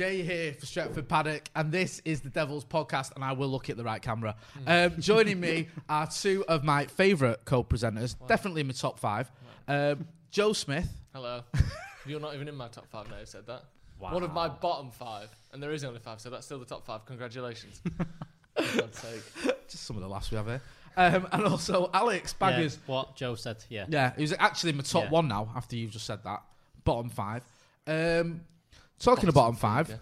Jay here for Stretford Paddock, and this is the Devil's Podcast, and I will look at the right camera. Um, joining me are two of my favourite co-presenters, definitely in my top five. Um, Joe Smith. Hello. You're not even in my top five now, you said that. One of my bottom five, and there is only five, so that's still the top five. Congratulations. For God's sake. Just some of the laughs we have here. Um, and also Alex Yeah, Baggers. what Joe said. Yeah. Yeah, he was actually in my top Yeah. one now after you've just said that. Bottom five. Um, talking of bottom five, yeah.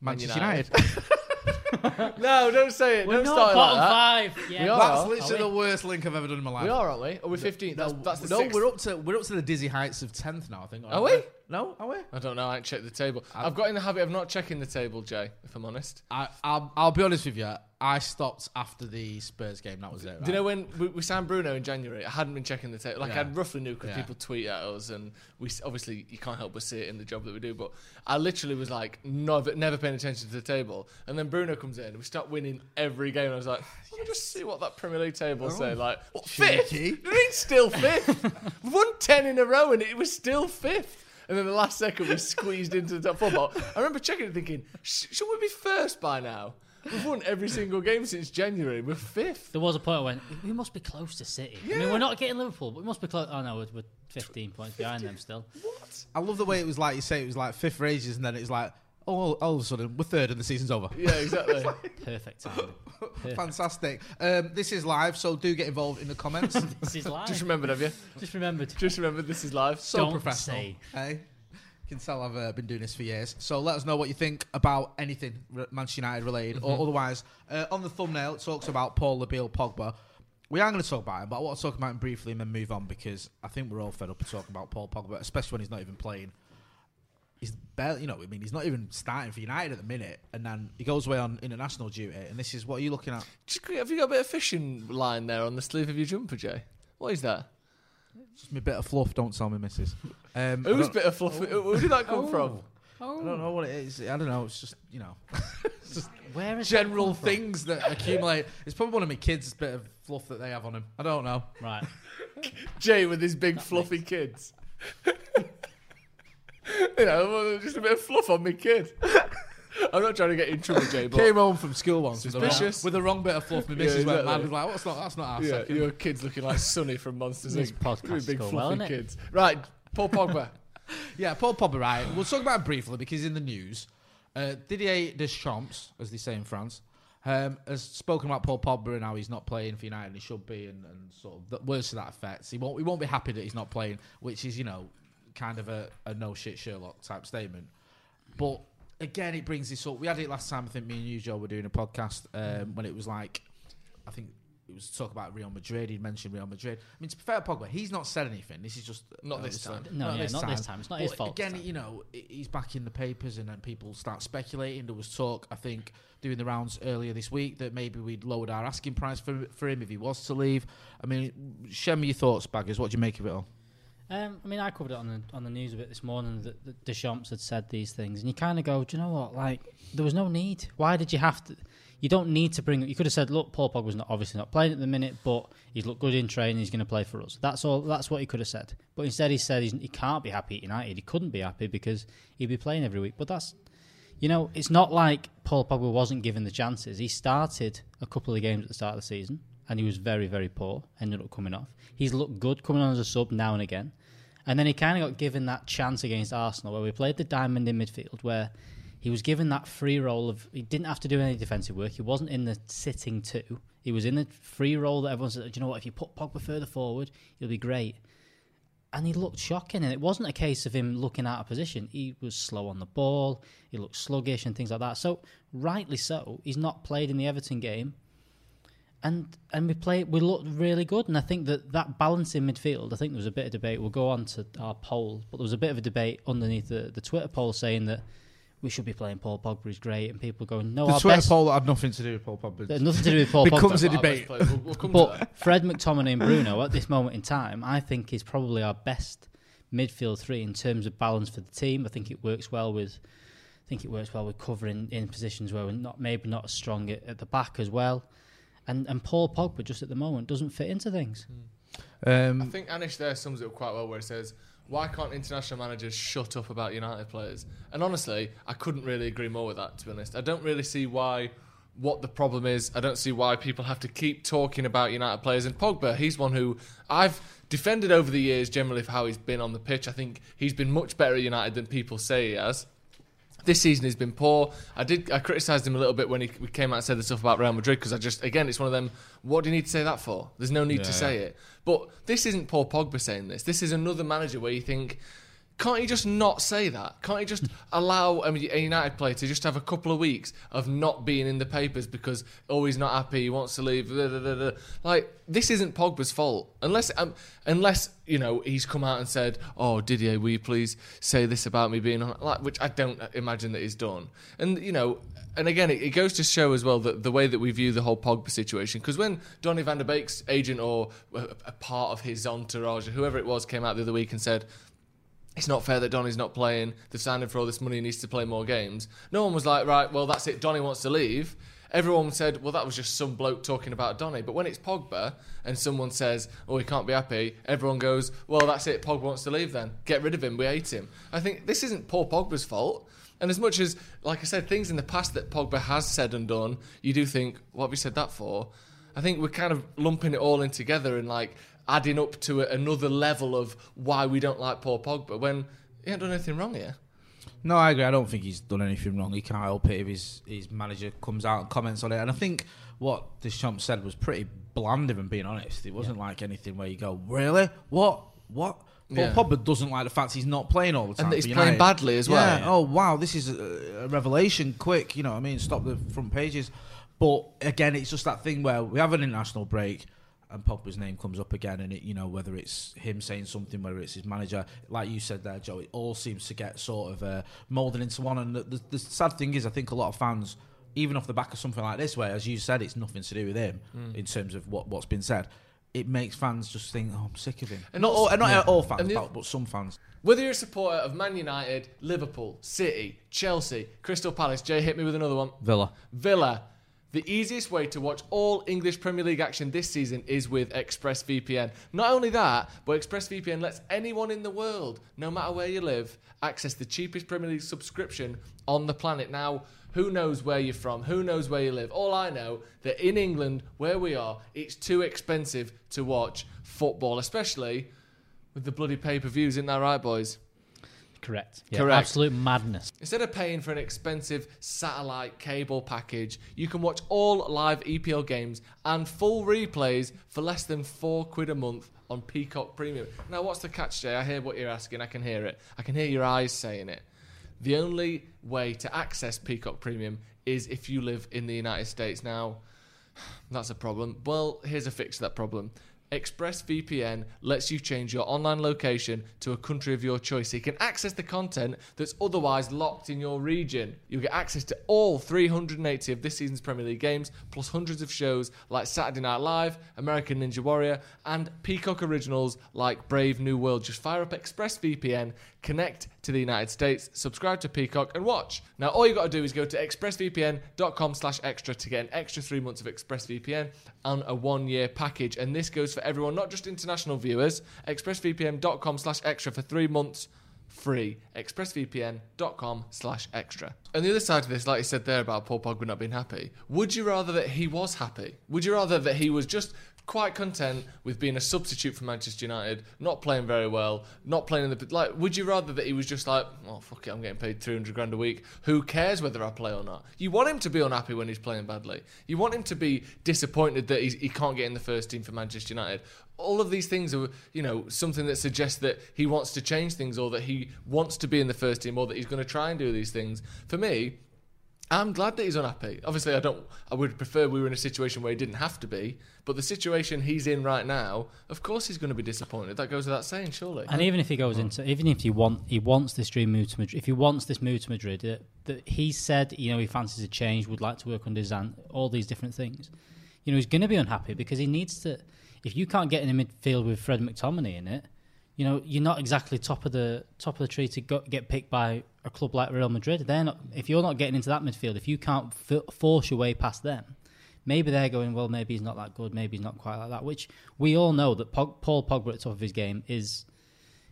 Manchester United. United. No, don't say it. We're don't not start bottom like that. five. Yeah. We are. That's literally we? the worst link I've ever done in my life. We are, aren't we? Are we 15th? That's, that's the no, sixth. we're up to we're up to the dizzy heights of tenth now. I think. Are we? No, are we? I don't know. I ain't checked the table. I've got in the habit of not checking the table, Jay. If I'm honest. I, I'll, I'll be honest with you. I stopped after the Spurs game. That was it. Right? Do you know when we, we signed Bruno in January? I hadn't been checking the table. Like Yeah. I roughly knew because Yeah. people tweet at us, and we obviously you can't help but see it in the job that we do. But I literally was like never, never paying attention to the table. And then Bruno comes in, and we start winning every game. And I was like, let me just see what that Premier League table oh. say. Like what, fifth? cheeky. It ain't still fifth. We've won ten in a row, and it was still fifth. And then the last second we squeezed into the top four. But I remember checking it, thinking, "Sh- should we be first by now? We've won every single game since January. We're fifth. There was a point I went, we must be close to City. I mean, we're not getting Liverpool, but we must be close. Oh no, we're, we're 15 points behind them still. What? I love the way it was like you say it was like fifth for ages, and then it was like oh, all of a sudden we're third and the season's over. Yeah, exactly. Perfect timing. Perfect. Fantastic. Um, this is live, so do get involved in the comments. This is live. Just remembered, have you? Just remembered. Just remember, this is live. so Don't professional. say. Hey, you can tell I've uh, been doing this for years. So let us know what you think about anything Manchester United related or otherwise. Uh, on the thumbnail, it talks about Paul Labile Pogba. We are going to talk about him, but I want to talk about him briefly and then move on because I think we're all fed up of talking about Paul Pogba, especially when he's not even playing. He's barely, you know, I mean, he's not even starting for United at the minute, and then he goes away on international duty. And this is what are you looking at? Have you got a bit of fishing line there on the sleeve of your jumper, Jay? What is that? Just me bit of fluff. Don't tell me, missus. Um, I Whose bit of fluff? Where did that come from? I don't know what it is. I don't know. It's just you know. Where is general that come from? things that accumulate. It's probably one of my kids' bit of fluff that they have on him. I don't know. Right. Jay with his big fluffy kids. you know, well, just a bit of fluff on me kid. I'm not trying to get in trouble, Jay, but Came home from school once with the, wrong, Suspicious. with the wrong bit of fluff. My Yeah, missus went mad. Was like, "What's not? That's not our yeah, second. your kid's looking like Sonny from Monsters This Inc. podcast Really big go fluffy well, innit? kids. Right, Paul Pogba. Yeah, Paul Pogba. Right. We'll talk about him briefly because he's in the news. Uh, Didier Deschamps, as they say in France, um, has spoken about Paul Pogba and how he's not playing for United. and He should be, and, and sort of the words to that effect. He won't. He won't be happy that he's not playing, which is you know, kind of a, a no shit Sherlock type statement. But again, it brings this up. We had it last time. I think me and you, Joe, were doing a podcast um, when it was like, I think it was talk about Real Madrid. He mentioned Real Madrid. I mean, to be fair, Pogba, he's not said anything. This is just Not uh, this time. No, yeah, not this time. It's not his fault Again, you know, he's back in the papers, and then people start speculating. There was talk, I think, doing the rounds earlier this week that maybe we'd lowered our asking price for for him if he was to leave. I mean, share me your thoughts, Baggers. What do you make of it all? Um, I mean, I covered it on the on the news a bit this morning that, that Deschamps had said these things, and you kind of go, do you know what? Like, there was no need. Why did you have to? You don't need to bring. You could have said, look, Paul Pogba's not obviously not playing at the minute, but he's looked good in training. He's going to play for us. That's all. That's what he could have said. But instead, he said he can't be happy at United. He couldn't be happy because he'd be playing every week. But that's you know, it's not like Paul Pogba wasn't given the chances. He started a couple of games at the start of the season, and he was very, very poor. Ended up coming off. He's looked good coming on as a sub now and again, And then he kind of got given that chance against Arsenal where we played the diamond in midfield where he was given that free role of he didn't have to do any defensive work. He wasn't in the sitting two. He was in the free role that everyone said, do you know what, if you put Pogba further forward, he'll be great. And he looked shocking, and it wasn't a case of him looking out of position. He was slow on the ball, he looked sluggish and things like that. So, rightly so, he's not played in the Everton game and and we play we looked really good and I think that that balance in midfield I think there was a bit of debate we'll go on to our poll but there was a bit of a debate underneath the, the Twitter poll saying that we should be playing Paul Pogba is great and people going no The our Twitter best poll had nothing to do with Paul Pogba. there's nothing to do with Paul Pogba. Becomes a debate. We'll, we'll come to that. but Fred McTominay and Bruno at this moment in time I think is probably our best midfield three in terms of balance for the team I think it works well with I think it works well with covering in positions where we're not maybe not as strong at, at the back as well and and Paul Pogba just at the moment doesn't fit into things. I Um, think Anish there sums it up quite well, where he says, "Why can't international managers shut up about United players?" And honestly, I couldn't really agree more with that. To be honest, I don't really see why. What the problem is, I don't see why people have to keep talking about United players. And Pogba, he's one who I've defended over the years generally for how he's been on the pitch. I think he's been much better at United than people say he has. This season he's been poor. I did. I criticised him a little bit when he we came out and said the stuff about Real Madrid because I just again it's one of them. What do you need to say that for? There's no need to Yeah, say it. But this isn't Paul Pogba saying this. This is another manager where you think, can't you just not say that? Can't you just allow a United player to just have a couple of weeks of not being in the papers because oh he's not happy, he wants to leave. da, da, da. Like this isn't Pogba's fault unless um, unless you know he's come out and said, oh Didier, will you please say this about me being on like which I don't imagine that he's done. And you know. And again, it, it goes to show as well that the way that we view the whole Pogba situation. Because when Donny van der Beek's agent or a, a part of his entourage, or whoever it was, came out the other week and said, it's not fair that Donny's not playing. They've signed him for all this money. He needs to play more games. No one was like, right, well, that's it. Donny wants to leave. Everyone said, well, that was just some bloke talking about Donny. But when it's Pogba and someone says, oh, he can't be happy, everyone goes, well, that's it. Pogba wants to leave then. Get rid of him. We hate him. I think this isn't poor Pogba's fault. And as much as, like I said, things in the past that Pogba has said and done, you do think, what have you said that for? I think we're kind of lumping it all in together and like adding up to another level of why we don't like Paul Pogba when he ain't done anything wrong here. No, I agree. I don't think he's done anything wrong. He can't help it if his, his manager comes out and comments on it. And I think what Deschamps said was pretty bland, if I'm being honest. It wasn't like anything where you go, really? What? What? Paul Yeah. Pogba doesn't like the fact he's not playing all the time. And that he's playing badly as well. Yeah. Oh, wow. This is a, a revelation. Quick. You know what I mean? Stop the front pages. But again, it's just that thing where we have an international break and Pogba's name comes up again, and it, you know, whether it's him saying something, whether it's his manager, like you said there, Joe, it all seems to get sort of uh, moulded into one. And the, the, the sad thing is, I think a lot of fans, even off the back of something like this, where as you said, it's nothing to do with him in terms of what what's been said. It makes fans just think, "Oh, I'm sick of him." And not all, also- not yeah. all fans, And the- but, but some fans. Whether you're a supporter of Man United, Liverpool, City, Chelsea, Crystal Palace, Jay hit me with another one. Villa. Villa. The easiest way to watch all English Premier League action this season is with ExpressVPN. Not only that, but ExpressVPN lets anyone in the world, no matter where you live, access the cheapest Premier League subscription on the planet. Now, who knows where you're from? Who knows where you live? All I know that in England, where we are, it's too expensive to watch football, especially with the bloody pay-per-views. Isn't that right, boys? Correct. Yeah, Correct. Absolute madness. Instead of paying for an expensive satellite cable package, you can watch all live EPL games and full replays for less than four quid a month on Peacock Premium. Now, what's the catch, Jay? I hear what you're asking. I can hear it. I can hear your eyes saying it. The only way to access Peacock Premium is if you live in the United States. Now, that's a problem. Well, here's a fix to that problem. ExpressVPN lets you change your online location to a country of your choice so you can access the content that's otherwise locked in your region. You'll get access to all 380 of this season's Premier League games, plus hundreds of shows like Saturday Night Live, American Ninja Warrior, and Peacock originals like Brave New World. Just fire up ExpressVPN, connect to the United States, subscribe to Peacock, and watch. Now, all you got to do is go to expressvpn.com slash extra to get an extra three months of ExpressVPN and a one-year package. And this goes for everyone, not just international viewers. expressvpn.com slash extra for three months free. expressvpn.com slash extra. And the other side of this, like you said there about Paul Pogba not being happy, would you rather that he was happy? Would you rather that he was just quite content with being a substitute for Manchester United, not playing very well, not playing in the like. Would you rather that he was just like, oh fuck it, I'm getting paid 300 grand a week. Who cares whether I play or not? You want him to be unhappy when he's playing badly. You want him to be disappointed that he can't get in the first team for Manchester United. All of these things are, you know, something that suggests that he wants to change things or that he wants to be in the first team or that he's going to try and do these things. For I'm glad that he's unhappy. Obviously, I don't. I would prefer we were in a situation where he didn't have to be. But the situation he's in right now, of course, he's going to be disappointed. That goes without saying, surely. And even if he goes into, even if he want, he wants this dream move to Madrid. If he wants this move to Madrid, that, that he said, you know, he fancies a change, would like to work under Zan, all these different things. You know, he's going to be unhappy because he needs to. If you can't get in a midfield with Fred McTominay in it, you know, you're not exactly top of the top of the tree to go, get picked by a club like Real Madrid. They're not. If you're not getting into that midfield, if you can't f- force your way past them, maybe they're going. Well, maybe he's not that good. Maybe he's not quite like that. Which we all know that Pog, Paul Pogba at the top of his game is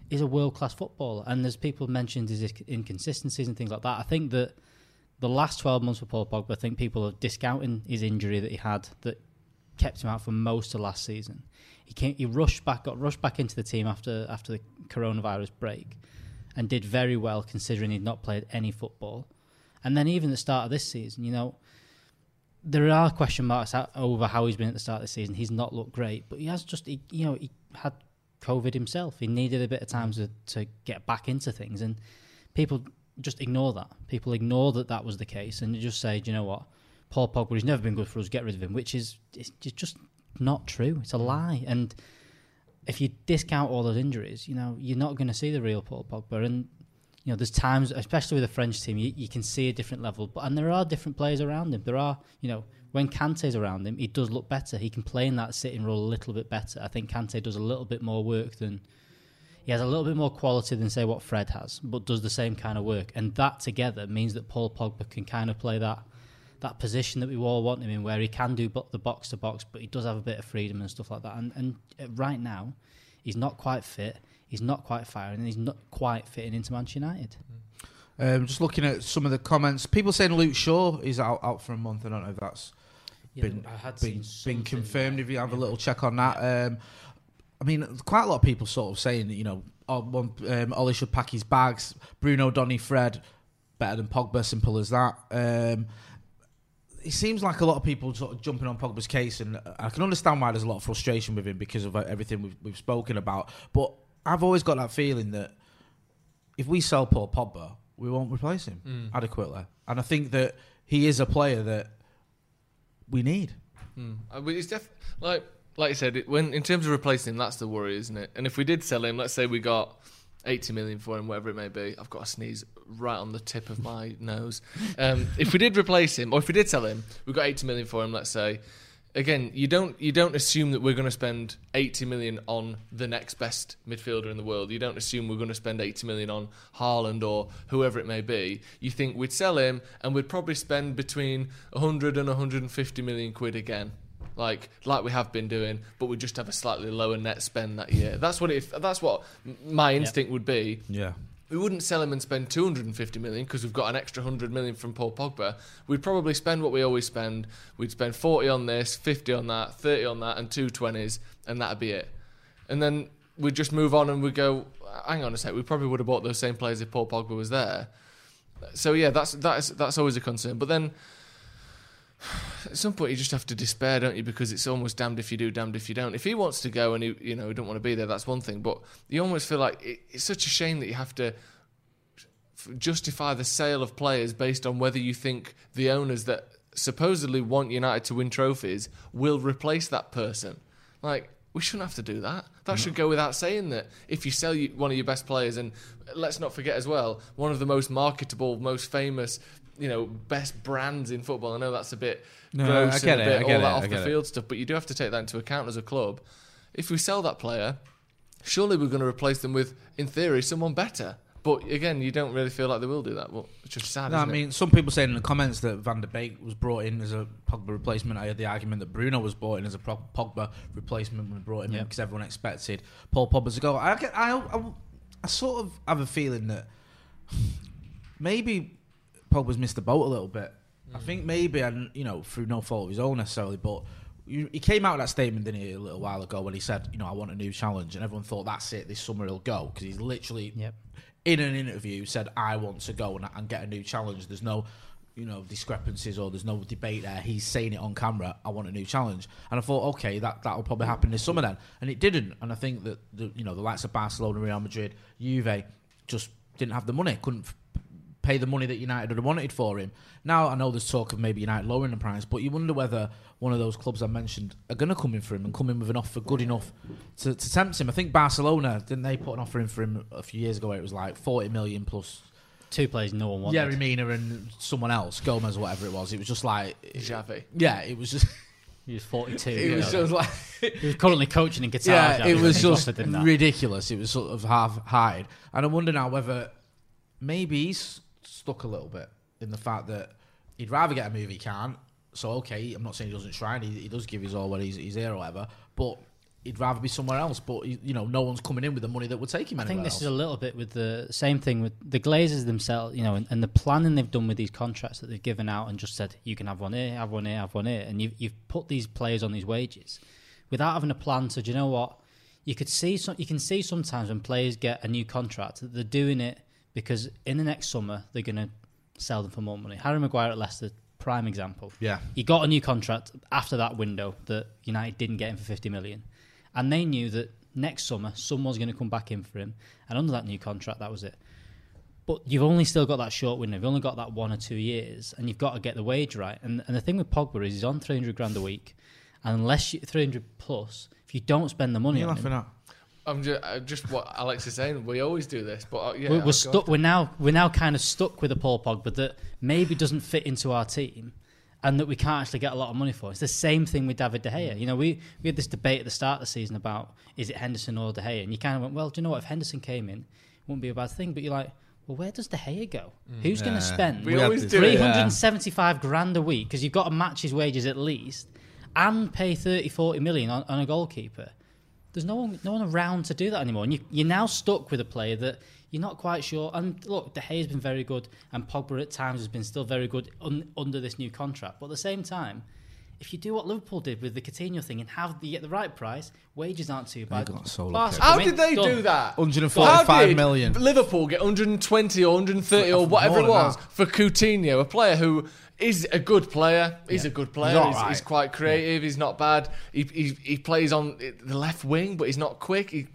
is a world class footballer. And there's people mentioned his inconsistencies and things like that. I think that the last 12 months for Paul Pogba, I think people are discounting his injury that he had that kept him out for most of last season. He came, he rushed back, got rushed back into the team after after the coronavirus break, and did very well considering he'd not played any football. And then even at the start of this season, you know, there are question marks over how he's been at the start of the season. He's not looked great, but he has just, he, you know, he had COVID himself. He needed a bit of time to, to get back into things, and people just ignore that. People ignore that that was the case, and just say, you know what, Paul Pogba, he's never been good for us. Get rid of him, which is it's just not true. It's a mm. lie. And if you discount all those injuries, you know, you're not going to see the real Paul Pogba. And, you know, there's times, especially with the French team, you, you can see a different level. But And there are different players around him. There are, you know, when Kante's around him, he does look better. He can play in that sitting role a little bit better. I think Kante does a little bit more work than. He has a little bit more quality than, say, what Fred has, but does the same kind of work. And that together means that Paul Pogba can kind of play that that position that we all want him in, where he can do the box to box, but he does have a bit of freedom and stuff like that. And, and uh, right now, he's not quite fit. He's not quite firing, and he's not quite fitting into Manchester United. Um, just looking at some of the comments, people saying Luke Shaw is out out for a month. I don't know if that's yeah, been been, been confirmed. If you have a little check on that, um, I mean, quite a lot of people sort of saying, you know, oh, one, um, Ollie should pack his bags. Bruno, Donny, Fred, better than Pogba. Simple as that. Um, it seems like a lot of people sort of jumping on Pogba's case, and I can understand why there's a lot of frustration with him because of everything we've, we've spoken about. But I've always got that feeling that if we sell Paul Pogba, we won't replace him mm. adequately, and I think that he is a player that we need. Mm. I mean, it's def- like like I said, it, when in terms of replacing him, that's the worry, isn't it? And if we did sell him, let's say we got 80 million for him, whatever it may be. I've got a sneeze right on the tip of my nose. Um, if we did replace him, or if we did sell him, we've got 80 million for him, let's say. Again, you don't you don't assume that we're going to spend 80 million on the next best midfielder in the world. You don't assume we're going to spend 80 million on Haaland or whoever it may be. You think we'd sell him and we'd probably spend between 100 and 150 million quid again like like we have been doing, but we just have a slightly lower net spend that year. That's what it. That's what my instinct would be. Yeah. We wouldn't sell him and spend 250 million because we've got an extra 100 million from Paul Pogba. We'd probably spend what we always spend. We'd spend 40 on this, 50 on that, 30 on that, and two 20s, and that'd be it. And then we'd just move on and we'd go, hang on a sec, we probably would have bought those same players if Paul Pogba was there. So yeah, that's that's that's always a concern. But then at some point you just have to despair, don't you? Because it's almost damned if you do, damned if you don't. If he wants to go and he, you know, he don't want to be there, that's one thing. But you almost feel like it, it's such a shame that you have to justify the sale of players based on whether you think the owners that supposedly want United to win trophies will replace that person. Like we shouldn't have to do that. That should go without saying that if you sell one of your best players, and let's not forget as well, one of the most marketable, most famous you know best brands in football. I know that's a bit no, gross and a bit all that off the field stuff, but you do have to take that into account as a club. If we sell that player, surely we're going to replace them with, in theory, someone better. But again, you don't really feel like they will do that. Well, it's just sad. No, I mean, it? some people saying in the comments that Van der Beek was brought in as a Pogba replacement. I had the argument that Bruno was brought in as a Pogba replacement when we brought him in because everyone expected Paul Pogba to go. I, I, I, I sort of have a feeling that maybe Pogba's missed the boat a little bit. Mm. I think maybe, and you know, through no fault of his own necessarily, but you, he came out with that statement, didn't he, a little while ago when he said, you know, I want a new challenge, and everyone thought that's it. This summer he'll go because he's literally Yep. in an interview said, I want to go and, and get a new challenge. There's no. You know discrepancies or there's no debate there. He's saying it on camera. I want a new challenge, and I thought, okay, that that will probably happen this summer then, and it didn't. And I think that the you know the likes of Barcelona, Real Madrid, Juve just didn't have the money, couldn't pay the money that United had wanted for him. Now I know there's talk of maybe United lowering the price, but you wonder whether one of those clubs I mentioned are going to come in for him and come in with an offer good enough to, to tempt him. I think Barcelona didn't they put an offer in for him a few years ago where it was like 40 million plus Two players no one wanted. Yerry Mina and someone else, Gomez, or whatever it was. It was just like Xavi. yeah, it was just He was 42. it was know. just like he was currently coaching in Qatar. yeah, Xavi, it was just offered him that. ridiculous. It was sort of half-hearted, and I wonder now whether maybe he's stuck a little bit in the fact that he'd rather get a move he can't. So okay, I'm not saying he doesn't try, and he, he does give his all when he's, he's here or whatever, but he'd rather be somewhere else. But you know, no one's coming in with the money that would take him I think this else. is a little bit with the same thing with the Glazers themselves, you know, and, and the planning they've done with these contracts that they've given out and just said you can have one here, have one here, have one here, and you've you've put these players on these wages without having a plan. So do you know what? You could see some. You can see sometimes when players get a new contract that they're doing it because in the next summer they're going to sell them for more money. Harry Maguire at Leicester, prime example. Yeah. he got a new contract after that window that United didn't get him for 50 million. And they knew that next summer someone's going to come back in for him. And under that new contract, that was it. But you've only still got that short window. You've only got that one or two years, and you've got to get the wage right. And, and the thing with Pogba is he's on 300 grand a week. And unless you 300 plus, if you don't spend the money You're on laughing him, at. I'm just, uh, just what Alex is saying. We always do this, but uh, yeah, we're, we're stuck. We're now we're now kind of stuck with a Paul Pogba that maybe doesn't fit into our team, and that we can't actually get a lot of money for. It's the same thing with David De Gea. You know, we we had this debate at the start of the season about is it Henderson or De Gea, and you kind of went, well, do you know what? If Henderson came in, it wouldn't be a bad thing. But you're like, well, where does De Gea go? Who's going to spend We We always this- do it. three hundred and seventy-five grand a week because you've got to match his wages at least, and pay 30, 40 million on, on a goalkeeper? There's no one, no one around to do that anymore, and you, you're now stuck with a player that you're not quite sure. And look, De Gea's been very good, and Pogba at times has been still very good un, under this new contract. But at the same time, if you do what Liverpool did with the Coutinho thing and have you get the right price, wages aren't too bad. got so Barca. How did they done. do that? 145 How did million. Liverpool get 120 or 130 or More whatever it than was that. for Coutinho, a player who is a good player. He's a good player. He's He's, alright. he's quite creative. He's not bad. He, he he plays on the left wing, but he's not quick. He,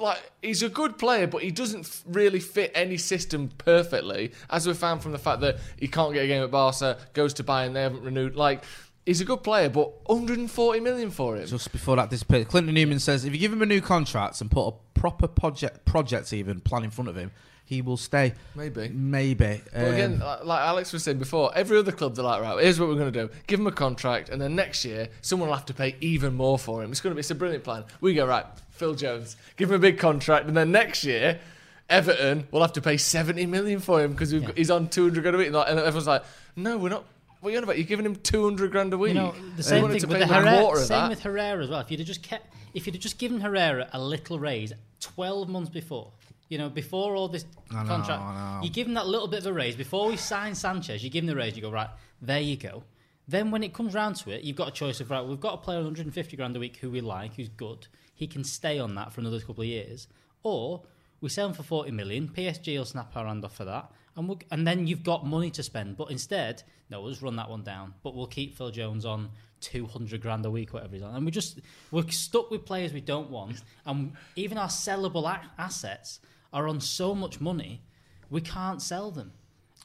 like he's a good player, but he doesn't f- really fit any system perfectly, as we found from the fact that he can't get a game at Barca, goes to Bayern, they haven't renewed. Like he's a good player, but 140 million for him. Just before that disappears, Clinton Newman says if you give him a new contract and put a proper project project even plan in front of him, he will stay. Maybe. Maybe. But again, um, like Alex was saying before, every other club they're like, right, here's what we're going to do: give him a contract, and then next year someone will have to pay even more for him. It's going to be it's a brilliant plan. We go right, Phil Jones, give him a big contract, and then next year, Everton will have to pay seventy million for him because he's on two hundred grand a week, and and everyone's like, no, we're not. What are you on about? You're giving him two hundred grand a week. You know, the same thing with the Herrera. Same that. with Herrera as well. If you'd have just kept, if you'd have just given Herrera a little raise, twelve months before, you know, before all this I know, contract, I know. you give him that little bit of a raise before we sign Sanchez. You give him the raise. You go right there. You go. Then when it comes round to it, you've got a choice of right. We've got a player 150 grand a week who we like, who's good. He can stay on that for another couple of years, or we sell him for 40 million. PSG will snap our hand off for that, and we'll, and then you've got money to spend. But instead, no, we'll just run that one down. But we'll keep Phil Jones on 200 grand a week, whatever he's on, and we just we're stuck with players we don't want, and even our sellable a- assets are on so much money, we can't sell them.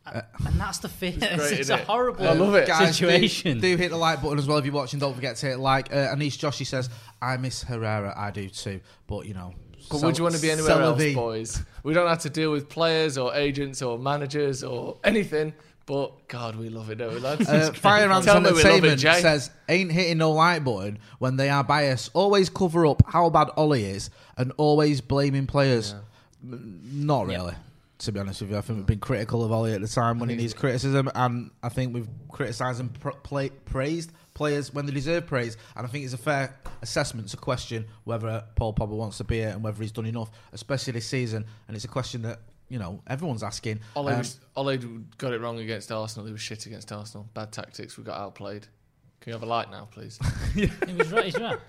and that's the fear. It's, great, it's a it? horrible I love it. Guys, do- situation. Do, hit the like button as well if you're watching. Don't forget to hit like. Uh, Anish Joshi says, "I miss Herrera. I do too." But you know, But Sel- would you want to be anywhere else, boys? We don't have to deal with players or agents or managers or anything. But God, we love it, don't we, lads? Uh, Fire Ants Tell me we love it, Entertainment says, "Ain't hitting no like button when they are biased. Always cover up how bad Ollie is and always blaming players. M- Not really." To be honest with you, I think we've been critical of Ollie at the time when he needs criticism, and I think we've criticised and pr- play- praised players when they deserve praise. And I think it's a fair assessment to question whether Paul Pogba wants to be here and whether he's done enough, especially this season. And it's a question that you know everyone's asking. Ole, Um, was, Ole got it wrong against Arsenal. He was shit against Arsenal. Bad tactics. We got outplayed. Can you have a light now, please? He was right. He's right.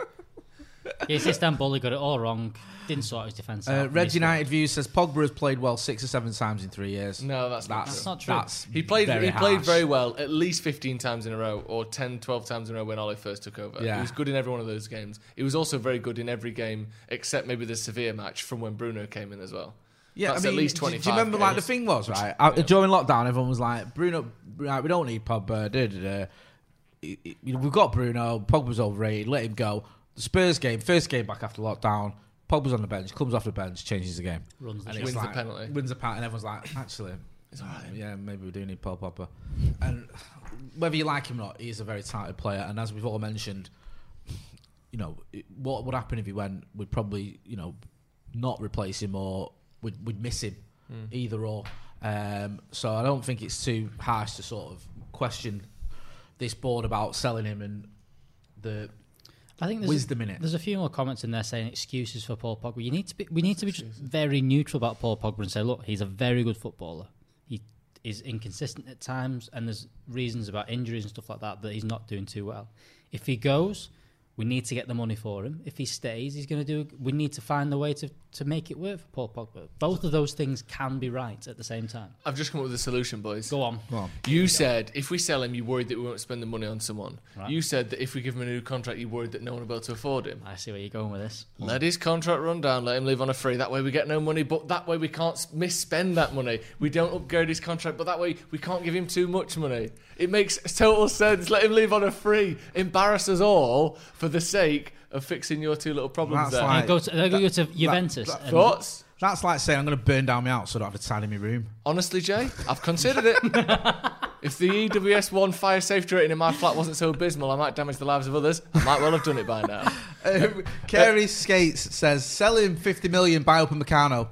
Yeah, it's Istanbul. He got it all wrong. Didn't sort his defence Uh, out. Red Missed United View says Pogba has played well six or seven times in three years. No, that's, not That's, true. not true. That's He played. very he played harsh. very well at least 15 times in a row, or 10, 12 times in a row when Ollie first took over. Yeah. He was good in every one of those games. He was also very good in every game except maybe the Sevilla match from when Bruno came in as well. Yeah, That's I at least do- Do, you remember like the games. thing was right Uh, during lockdown? Everyone was like, "Bruno, right, we don't need Pogba." Da, da, da. Y- y- You know, we've got Bruno. Pogba's overrated. Let him go. The Spurs game, first game back after lockdown. Pogba's on the bench, comes off the bench, changes the game, Runs the and show. it's Wins the like- penalty. Wins the penalty, and everyone's like, "Actually, It's all right. yeah, maybe we do need Paul Pogba." And whether you like him or not, he's a very talented player. And as we've all mentioned, you know, it- what would happen if he went? We'd probably, you know, not replace him or we'd, we'd miss him, either or. Um, so I don't think it's too harsh to sort of question this board about selling him and the I think there's wisdom in it. There's a few more comments in there saying excuses for Paul Pogba. You need to be. We need to be very neutral about Paul Pogba and say, look, he's a very good footballer. He is inconsistent at times, and there's reasons about injuries and stuff like that that he's not doing too well. If he goes, we need to get the money for him. If he stays, he's going to do. We need to find the way to to make it work for Paul Pogba. Both of those things can be right at the same time. I've just come up with a solution, boys. Go on. Go on. You said if we sell him, you're worried that we won't spend the money on someone. Right. You said that if we give him a new contract, you're worried that no one will be able to afford him. I see where you're going with this. Let his contract run down. Let him live on a free. That way we get no money, but that way we can't s- misspend that money. We don't upgrade his contract, but that way we can't give him too much money. It makes total sense. Let him live on a free. Embarrass us all for the sake of fixing your two little problems That's there. like- go to, they're to go to Juventus. that- and- Thoughts? That's like saying I'm going to burn down my house so I don't have to tidy my room. Honestly, Jay, I've considered it. if the EWS one fire safety rating in my flat wasn't so abysmal, I might damage the lives of others. I might well have done it by now. Um, Kerry Skates says, sell him 50 million, buy Upamecano.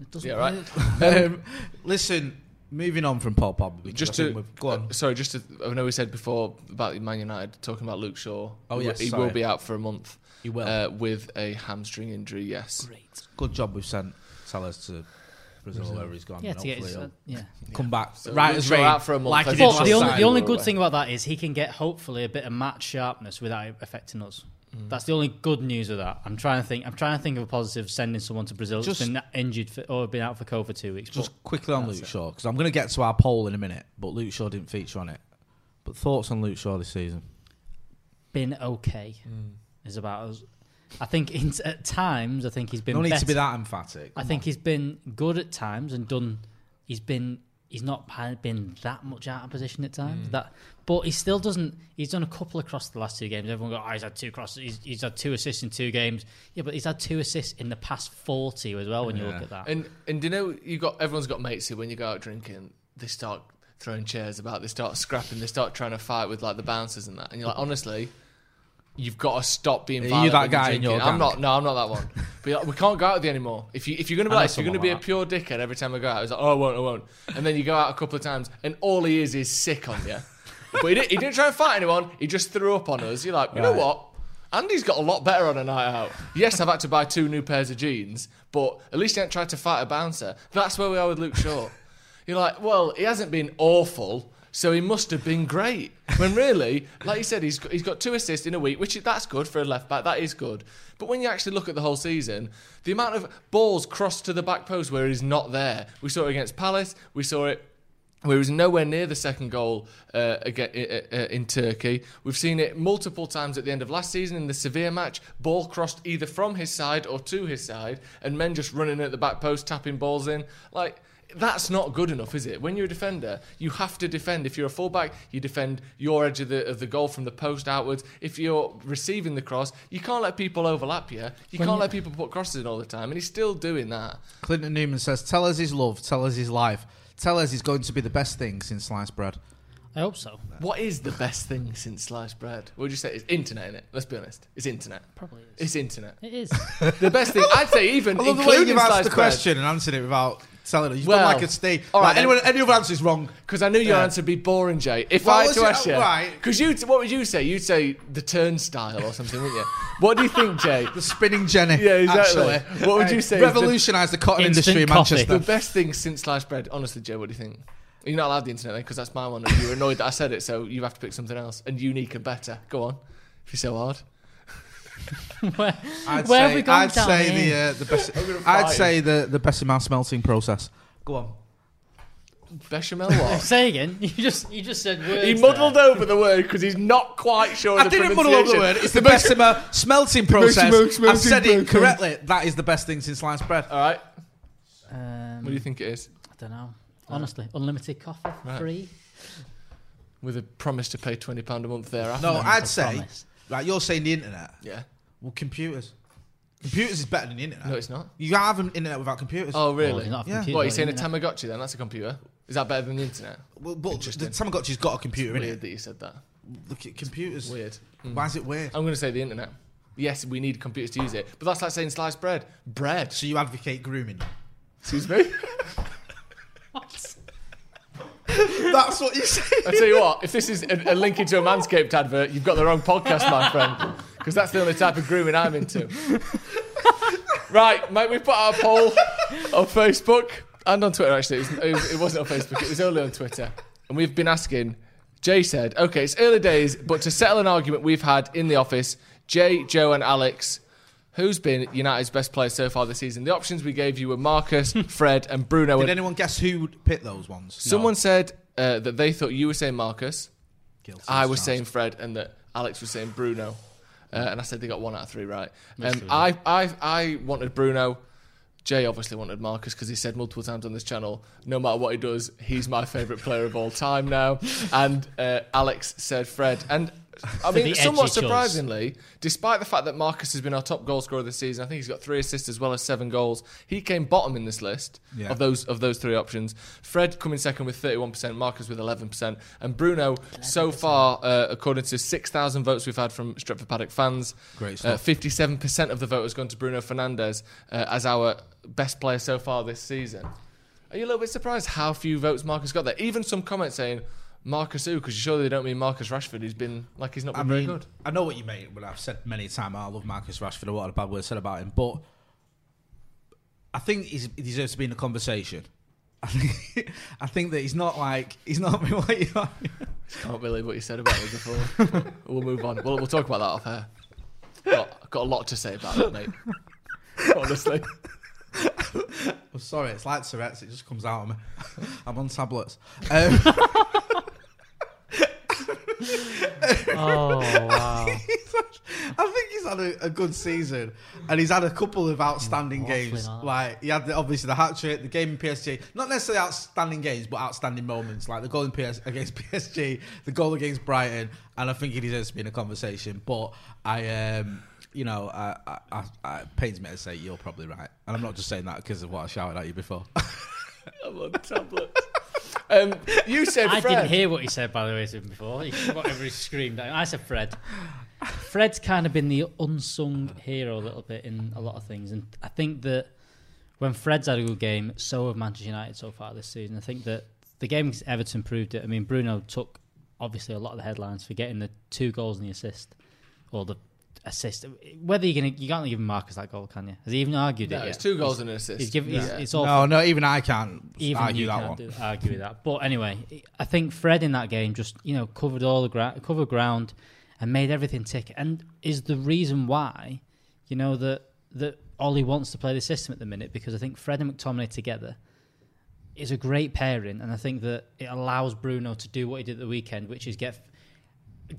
It doesn't Yeah, right. work. Um, listen, moving on from Paul Pogba. Just to go on. uh, sorry, just to I know we said before about Man United talking about Luke Shaw. Oh, yes, he sorry. will be out for a month. He will. uh, with a hamstring injury. Yes, Great. Good job we've sent Telles to Brazil, wherever he's gone. Yeah, and to get hopefully his, uh, he'll yeah. come back. So right Luke as rain, out for a month, like he as did he But last the only, the only good away. thing about that is he can get hopefully a bit of match sharpness without affecting us. Mm. That's the only good news of that. I'm trying to think. I'm trying to think of a positive sending someone to Brazil that's Just- been injured for, or been out for COVID for two weeks. Just quickly on Luke it. Shaw, because I'm going to get to our poll in a minute, but Luke Shaw didn't feature on it. But thoughts on Luke Shaw this season? been okay Mm. is about us. I think in, at times I think he's been. No need better. to be that emphatic. I think on. he's been good at times and done. He's been. He's not been that much out of position at Mm. times. That, but he still doesn't. He's done a couple across the last two games. Everyone go, oh, he's had two crosses. He's, he's had two assists in two games. Yeah, but he's had two assists in the past forty as well. When you look at that, and and do you know you got everyone's got mates who when you go out drinking they start throwing chairs about, they start scrapping, they start trying to fight with like the bouncers and that, and you're like honestly. You've got to stop being Are you violent. that when you're guy in drinking. your I'm gang? not. No, I'm not that one. But like, we can't go out with you anymore. If you if you're gonna be like, if you're gonna someone be a pure dickhead every time I go out, it's like, oh, I won't, I won't. And then you go out a couple of times, and all he is is sick on you. But he, did, he didn't try and fight anyone. He just threw up on us. You're like, you know Right. what? Andy's got a lot better on a night out. Yes, I've had to buy two new pairs of jeans, but at least he hasn't tried to fight a bouncer. That's where we are with Luke Shaw. You're like, well, he hasn't been awful, so he must have been great. When really, like you said, he's got, he's got two assists in a week, which is- that's good for a left back. That is good. But when you actually look at the whole season, the amount of balls crossed to the back post where he's not there, we saw it against Palace. We saw it where he was nowhere near the second goal uh, uh, uh, in Turkey. We've seen it multiple times at the end of last season in the Sevilla match. Ball crossed either from his side or to his side, and men just running at the back post, tapping balls in. Like, that's not good enough, is it? When you're a defender, you have to defend. If you're a fullback, you defend your edge of the, of the goal from the post outwards. If you're receiving the cross, you can't let people overlap you. You When can't you- let people put crosses in all the time, and he's still doing that. Clinton Newman says, "Tell us his love. Tell us his life. Tell us he's going to be the best thing since sliced bread." I hope so. What is the best thing since sliced bread? What would you say? It's internet, innit? Let's be honest. It's internet. Probably is. It's internet. It is. The best thing, I'd say, even I love the way including you've asked sliced the bread. question and answered it without telling us. You've Well, done like a stay. all All right right, then. anyone, any other answer is wrong. Because I knew your Yeah. answer would be boring, Jay. If What I had to ask you, Right. because you, what would you say? You'd say the turnstile or something, wouldn't you? What do you think, Jay? The spinning Jenny. Yeah, exactly. Actually. What would you say is the- Revolutionised the cotton Instant industry in coffee. Manchester. The best thing since sliced bread, honestly, Jay. What do you think? You're not allowed the internet because that's my one. And you were annoyed that I said it, so you have to pick something else and unique and better. Go on, if you're so hard. Where, I'd where say, have we gone I'd down say here? the uh, the best. I'd say the the Bessemer smelting process. Go on. Bechamel what? Say again. You just you just said words. he there. muddled over the word because he's not quite sure. I the didn't muddle over the word. It's the Bessemer smelting process. Bessemer I've smelting said it process. correctly. That is the best thing since sliced bread. All right. Um, What do you think it is? I don't know. Honestly, unlimited coffee, Right. free. With a promise to pay twenty pound a month thereafter. No, No, I'd say. promise. Right, you're saying the internet. Yeah. Well, computers. Computers is better than the internet. No, it's not. You can't have an internet without computers. Oh, really? it's not Yeah. computer, what, are you saying a isn't? Tamagotchi then? That's a computer. Is that better than the internet? well, but the Tamagotchi's got a computer in Weird it. that you said that. Look at computers. Weird. Mm. Why is it weird? I'm going to say the internet. Yes, we need computers to use it, but that's like saying sliced bread. Bread. So you advocate grooming? Excuse me. That's what you say. I tell you what, if this is a, a link into a Manscaped advert, you've got the wrong podcast, my friend, because that's the only type of grooming I'm into. right, mate, we put out a poll on Facebook and on Twitter. Actually, it, was, it, was, it wasn't on Facebook; it was only on Twitter, and we've been asking. Jay said, "Okay, it's early days, but to settle an argument we've had in the office, Jay, Joe, and Alex." Who's been United's best player so far this season? The options we gave you were Marcus, Fred, and Bruno. Did And anyone guess who picked those ones? someone said uh, that they thought you were saying Marcus, Guilty I was saying Fred and that Alex was saying Bruno. Uh, and I said they got one out of three right. Um, I, I, I wanted Bruno. Jay obviously wanted Marcus because he said multiple times on this channel, no matter what he does, he's my favourite player of all time now. And uh, Alex said Fred. And I mean, somewhat edgy choice. surprisingly, despite the fact that Marcus has been our top goal scorer this season, I think he's got three assists as well as seven goals. He came bottom in this list Yeah. of those of those three options. Fred coming second with 31%, Marcus with 11%, and Bruno so far, uh, according to 6,000 votes we've had from Stretford Paddock fans, Great uh, stuff. 57% of the vote has gone to Bruno Fernandes uh, as our best player so far this season. Are you a little bit surprised how few votes Marcus got there? Even some comments saying Marcus who? Because you surely they don't mean Marcus Rashford, who's been like he's not been I very good. I know what you mean. But I've said many times I love Marcus Rashford. Or what a bad word said about him, but I think he's, he deserves to be in the conversation. I think, I think that he's not like he's not been what you are. Can't believe what you said about me before. We'll move on. We'll, we'll talk about that off air. Got, I've got a lot to say about it, mate. Honestly. I'm sorry, it's like Tourette's. It just comes out of me. I'm on tablets. Um, Oh wow! I think he's had a, a good season, and he's had a couple of outstanding Awfully games. not. Like he had the, obviously the hat trick, the game in PSG. Not necessarily outstanding games, but outstanding moments, like the goal in PS against PSG, the goal against Brighton, and I think he deserves to be in a conversation. But I, um, you know, I, I, I, I it pains me to say you're probably right, and I'm not just saying that because of what I shouted at you before. I'm on tablets. Um, you said I Fred. didn't hear what he said by the way to him before. You- Whatever he screamed at. I said Fred. Fred's kind of been the unsung hero a little bit in a lot of things, and I think that when Fred's had a good game, so have Manchester United so far this season. I think that the game against Everton proved it. I mean, Bruno took obviously a lot of the headlines for getting the two goals and the assist, or the assist. Whether you're gonna, you can't give Marcus that goal, can you? Has he even argued No, it? it's yet? two goals He's- and an assist. He's given. Yeah. He's, it's all no, no, even I can't even argue you that can't one. do- argue with that. But anyway, I think Fred in that game just you know covered all the ground, covered ground, and made everything tick, and is the reason why you know that that Ollie wants to play the system at the minute because I think Fred and McTominay together is a great pairing, and I think that it allows Bruno to do what he did at the weekend, which is get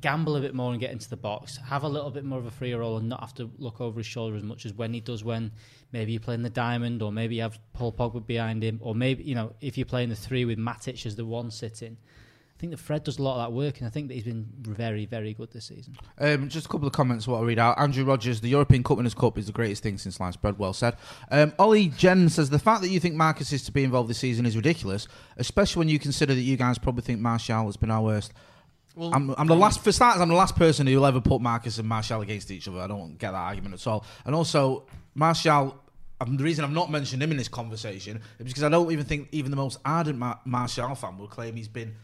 gamble a bit more and get into the box, have a little bit more of a free roll, and not have to look over his shoulder as much as when he does when maybe you're playing the diamond, or maybe you have Paul Pogba behind him, or maybe you know if you're playing the three with Matic as the one sitting. I think that Fred does a lot of that work, and I think that he's been very, very good this season. Um, just a couple of comments. What I read out. Andrew Rogers, the European Cup Winners' Cup is the greatest thing since sliced bread. Well said. Um, Ollie Jen says the fact that you think Marcus is to be involved this season is ridiculous, especially when you consider that you guys probably think Martial has been our worst. Well, I'm, I'm the last for starters. I'm the last person who will ever put Marcus and Martial against each other. I don't get that argument at all. And also, Martial. Um, the reason I've not mentioned him in this conversation is because I don't even think even the most ardent Mar- Martial fan will claim he's been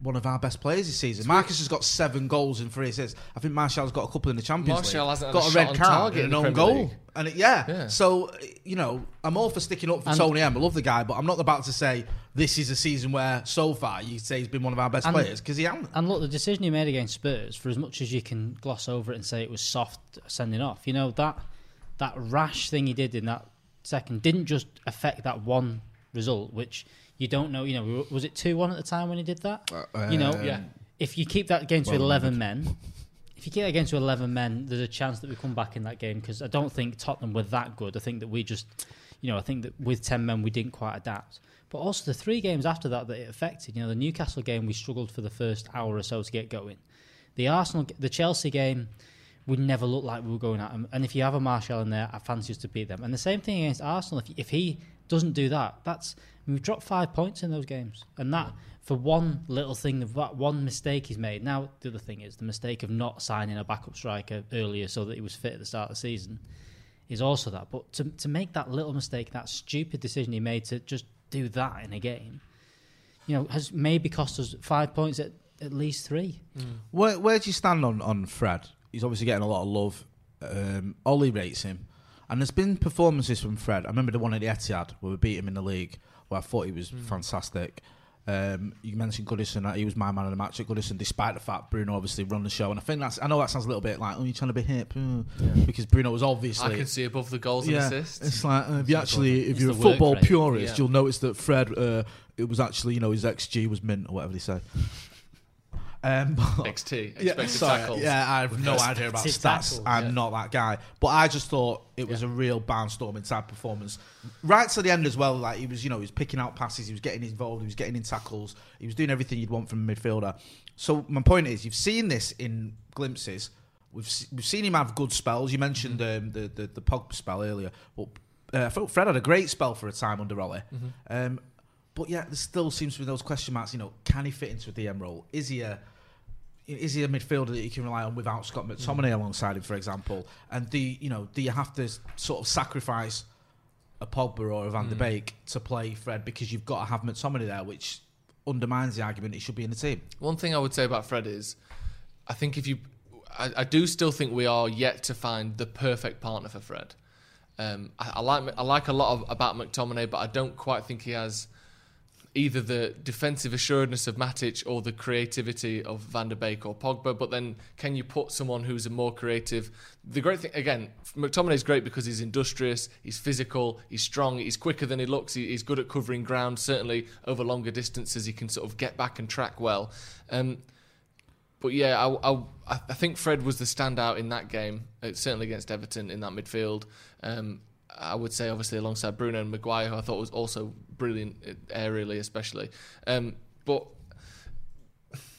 one of our best players this season. Marcus has got seven goals and three assists. I think Martial's got a couple in the Champions Martial League. hasn't got a a, red card and an own goal. League. And it, yeah. Yeah. so you know, I'm all for sticking up for And- Tony M. I love the guy, but I'm not about to say this is a season where so far you say he's been one of our best And- players because he hasn't. And look, the decision he made against Spurs, for as much as you can gloss over it and say it was soft sending off, you know that that rash thing he did in that second didn't just affect that one result, which you don't know. You know, was it two one at the time when he did that? Uh, you know, um, Yeah. If you keep that game to well eleven men, if you keep that game to eleven men, there's a chance that we come back in that game because I don't think Tottenham were that good. I think that we just, you know, I think that with ten men we didn't quite adapt. But also the three games after that that it affected. You know, the Newcastle game we struggled for the first hour or so to get going. The Arsenal, the Chelsea game, we never looked like we were going at them. And if you have a Martial in there, I fancy us to beat them. And the same thing against Arsenal. If, if he doesn't do that, that's we've dropped five points in those games, and that for one little thing, that one mistake he's made. Now the other thing is the mistake of not signing a backup striker earlier so that he was fit at the start of the season is also that. But to to make that little mistake, that stupid decision he made to just do that in a game, you know, has maybe cost us five points at at least three. Where, where do you stand on, on Fred? He's obviously getting a lot of love. Um, Ollie rates him. And there's been performances from Fred. I remember the one at the Etihad where we beat him in the league, where I thought he was fantastic. Um, you mentioned Goodison, he was my man of the match at Goodison, despite the fact Bruno obviously run the show. And I think that's, I know that sounds a little bit like, oh, you're trying to be hip, uh, because Bruno was obviously. I can see above the goals and yeah, assists. it's like uh, if you actually, if It's you're a football purist, Yeah. you'll notice that Fred, uh, it was actually, you know, his XG was mint or whatever they say. Um, but- XT, yeah, expected sorry, tackles. yeah, I have no idea about stats. tackles, I'm yeah. not that guy, but I just thought it was a real barnstorming type performance. Right to the end as well, like he was, you know, he was picking out passes, he was getting involved, he was getting in tackles, he was doing everything you'd want from a midfielder. So my point is, you've seen this in glimpses. We've we've seen him have good spells. You mentioned um, the, the the Pogba spell earlier, but uh, I thought Fred had a great spell for a time under Ollie. Um, but yeah, there still seems to be those question marks. You know, can he fit into a DM role? Is he a is he a midfielder that you can rely on without Scott McTominay alongside him, for example? And do you, you know do you have to sort of sacrifice a Pogba or a Van der Beek to play Fred because you've got to have McTominay there, which undermines the argument he should be in the team? One thing I would say about Fred is, I think if you, I, I do still think we are yet to find the perfect partner for Fred. Um, I, I like I like a lot of, about McTominay, but I don't quite think he has either the defensive assuredness of Matic or the creativity of Van der Beek or Pogba. But then, can you put someone who's a more creative? The great thing again, McTominay is great because he's industrious, he's physical, he's strong, he's quicker than he looks. He, he's good at covering ground. Certainly over longer distances, he can sort of get back and track well. Um, but yeah, I, I, I think Fred was the standout in that game, uh, certainly against Everton in that midfield. Um, I would say, obviously, alongside Bruno and Maguire, who I thought was also brilliant aerially, especially. Um, but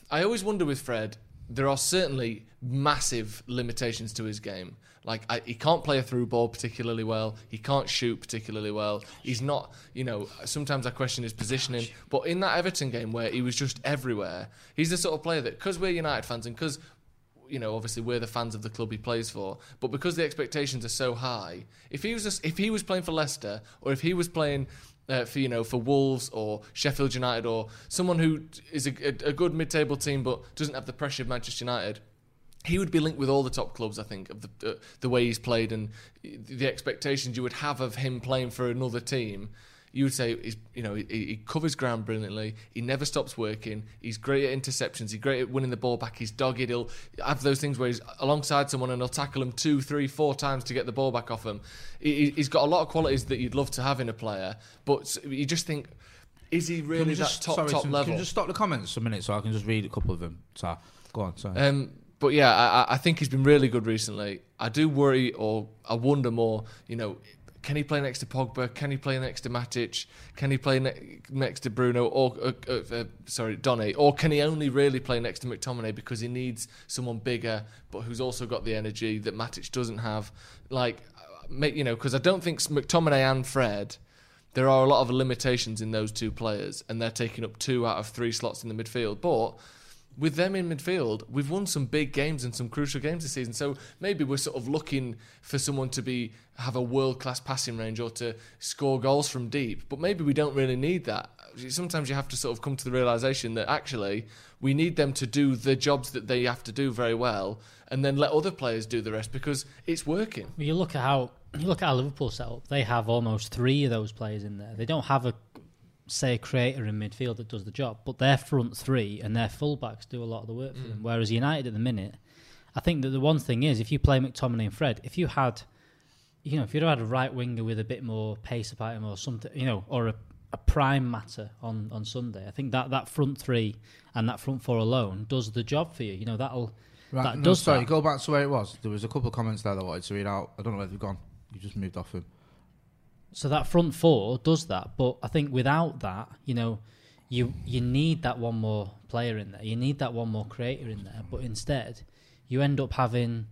I always wonder with Fred, there are certainly massive limitations to his game. Like I, he can't play a through ball particularly well. He can't shoot particularly well. He's not, you know. Sometimes I question his positioning. But in that Everton game where he was just everywhere, he's the sort of player that because we're United fans and because you know, obviously we're the fans of the club he plays for, but because the expectations are so high, if he was just, if he was playing for Leicester or if he was playing uh, for you know for Wolves or Sheffield United or someone who is a, a, a good mid-table team but doesn't have the pressure of Manchester United, he would be linked with all the top clubs. I think of the uh, the way he's played and the expectations you would have of him playing for another team. You would say he's, you know, he, he covers ground brilliantly. He never stops working. He's great at interceptions. He's great at winning the ball back. He's dogged. He'll have those things where he's alongside someone and he'll tackle him two, three, four times to get the ball back off him. He, he's got a lot of qualities that you'd love to have in a player, but you just think, is he really that just, top sorry, top Tim, level? Can you just stop the comments for a minute so I can just read a couple of them? So, go on. Sorry. Um, but yeah, I- I think he's been really good recently. I do worry, or I wonder more. You know, can he play next to Pogba? Can he play next to Matic? Can he play ne- next to Bruno or uh, uh, uh, sorry, Donny? Or can he only really play next to McTominay because he needs someone bigger, but who's also got the energy that Matic doesn't have? Like, you know, because I don't think McTominay and Fred. There are a lot of limitations in those two players, and they're taking up two out of three slots in the midfield. But with them in midfield, we've won some big games and some crucial games this season. So maybe we're sort of looking for someone to be have a world class passing range or to score goals from deep. But maybe we don't really need that. sometimes you have to sort of come to the realization that actually we need them to do the jobs that they have to do very well, and then let other players do the rest because it's working. You look at how you look at how Liverpool set up. They have almost three of those players in there. They don't have a say a creator in midfield that does the job, but their front three and their fullbacks do a lot of the work for mm. them. Whereas United at the minute, I think that the one thing is if you play McTominay and Fred, if you had, you know, if you'd have had a right winger with a bit more pace about him or something, you know, or a, a prime Mata on on Sunday, I think that that front three and that front four alone does the job for you. You know, that'll Right, that no, does sorry, that. go back to where it was. There was a couple of comments there that I wanted to read out. I don't know where they've gone. You just moved off him. So that front four does that, but I think without that, you know, you you need that one more player in there. You need that one more creator in there. But instead, you end up having,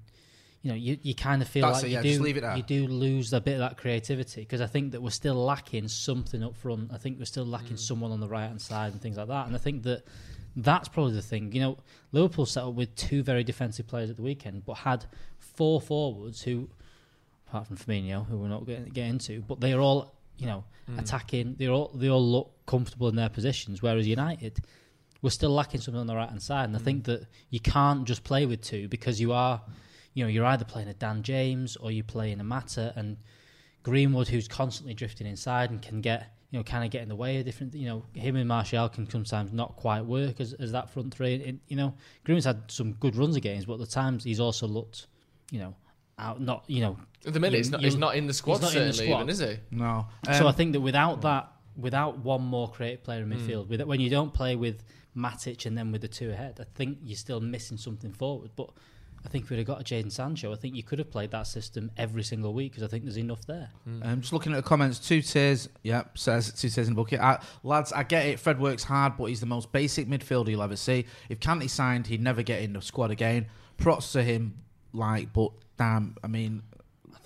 you know, you, you kind of feel That's like it, you yeah, do just leave it you do lose a bit of that creativity because I think that we're still lacking something up front. I think we're still lacking Mm. someone on the right hand side and things like that. And I think that that's probably the thing. You know, Liverpool set up with two very defensive players at the weekend, but had four forwards who apart from Firmino, who we're not going to get into, but they're all, you know, hmm. attacking. They all they all look comfortable in their positions. Whereas United, we're still lacking something on the right hand side, and I hmm. think that you can't just play with two because you are, you know, you're either playing a Dan James or you're playing a Mata and Greenwood, who's constantly drifting inside and can get. You know, kind of get in the way of different. You know, him and Martial can sometimes not quite work as, as that front three. And, you know, Greenwood's had some good runs of games, but at the times he's also looked, you know, out. Not you know, At the minute, You- he's not, he's not in the squad, not in the certainly, squad. even, is he? No. so I Um, think that without that, without one more creative player in midfield, with when you don't play with Matic and then with the two ahead, I think you're still missing something forward. But I think if we'd have got a Jaden Sancho, I think you could have played that system every single week because I think there's enough there. Um, just looking at the comments, two tiers. Yep, says two tiers in the bucket. Uh, lads, I get it. Fred works hard, but he's the most basic midfielder you'll ever see. If Kanté signed, he'd never get in the squad again. Props to him, like, but damn, I mean,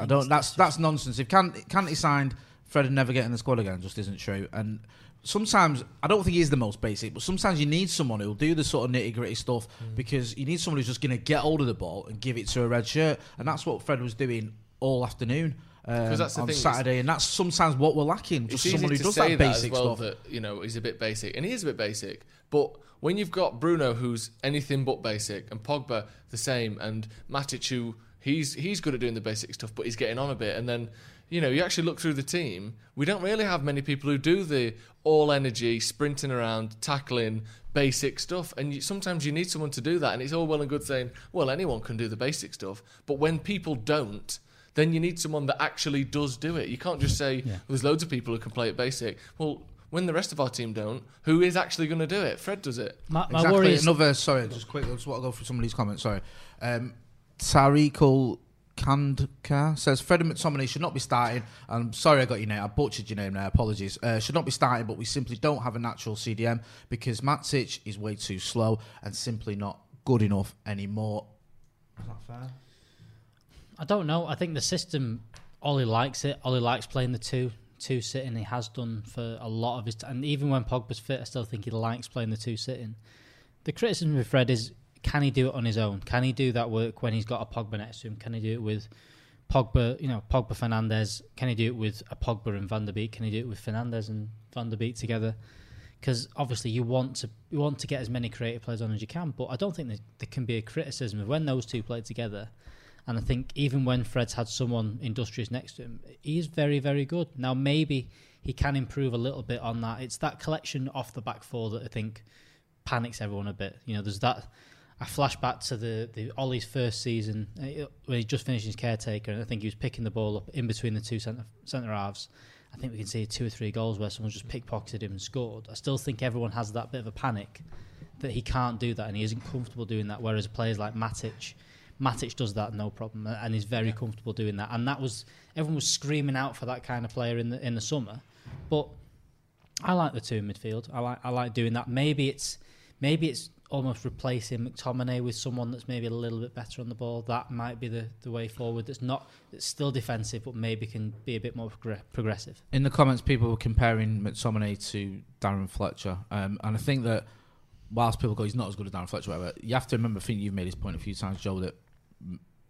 I, don't. That's that's nonsense. If Kanté, signed, Fred would never get in the squad again. Just isn't true. And sometimes I don't think he's the most basic, but sometimes you need someone who'll do the sort of nitty gritty stuff because you need someone who's just going to get hold of the ball and give it to a red shirt, and that's what Fred was doing all afternoon. Um, that's the on thing, Saturday, and that's sometimes what we're lacking. Just someone who does that that, basic well. stuff. That you know he's a bit basic, and he is a bit basic. But when you've got Bruno, who's anything but basic, and Pogba the same, and Matic, who he's he's good at doing the basic stuff, but he's getting on a bit, and then. You know, you actually look through the team. We don't really have many people who do the all energy, sprinting around, tackling, basic stuff. And you, sometimes you need someone to do that. And it's all well and good saying, well, anyone can do the basic stuff. But when people don't, then you need someone that actually does do it. You can't just say well, there's loads of people who can play it basic. Well, when the rest of our team don't, who is actually going to do it? Fred does it. My, my exactly. worry is Another sorry, just quick. I just want to go through some of these comments. Sorry, um, Tariqul Kandkar says Fred and McTominay should not be starting. I'm sorry I got your name. I butchered your name there. Apologies. Uh, should not be starting, but we simply don't have a natural CDM because Matic is way too slow and simply not good enough anymore. Is that fair? I don't know. I think the system, Ollie likes it. Ollie likes playing the two two sitting. He has done for a lot of his time. And even when Pogba's fit, I still think he likes playing the two sitting. The criticism with Fred is can he do it on his own? Can he do that work when he's got a Pogba next to him? Can he do it with Pogba, you know, Pogba Fernandes? Can he do it with a Pogba and Van der Beek? Can he do it with Fernandes and Van der Beek together? Because obviously you want to you want to get as many creative players on as you can, but I don't think there, there can be a criticism of when those two play together. And I think even when Fred's had someone industrious next to him, he's very, very good. Now maybe he can improve a little bit on that. It's that collection off the back four that I think panics everyone a bit. You know, there's that. I flash back to the the Ollie's first season uh, when he just finished his caretaker, and I think he was picking the ball up in between the two centre centre halves. I think we can see two or three goals where someone just pickpocketed him and scored. I still think everyone has that bit of a panic that he can't do that and he isn't comfortable doing that. Whereas players like Matic, Matic does that no problem uh, and is very comfortable doing that. And that was everyone was screaming out for that kind of player in the in the summer. But I like the two in midfield. I like I like doing that. Maybe it's maybe it's almost replacing McTominay with someone that's maybe a little bit better on the ball. That might be the, the way forward. That's not that's still defensive, but maybe can be a bit more progr- progressive. In the comments, people were comparing McTominay to Darren Fletcher, um, and I think that whilst people go, he's not as good as Darren Fletcher, whatever, you have to remember. I think you've made this point a few times, Joe, that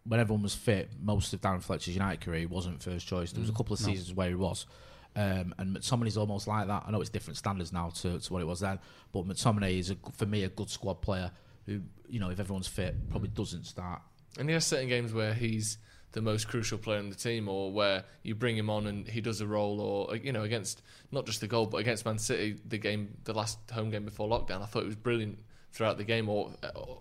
when everyone was fit, most of Darren Fletcher's United career he wasn't first choice. There was a couple of seasons where he was, Um, and McTominay's almost like that. I know it's different standards now to, to what it was then, but McTominay is a, for me a good squad player who, you know, if everyone's fit, probably doesn't start. And he has certain games where he's the most crucial player in the team, or where you bring him on and he does a role, or you know, against not just the goal, but against Man City, the game, the last home game before lockdown, I thought it was brilliant throughout the game, or, or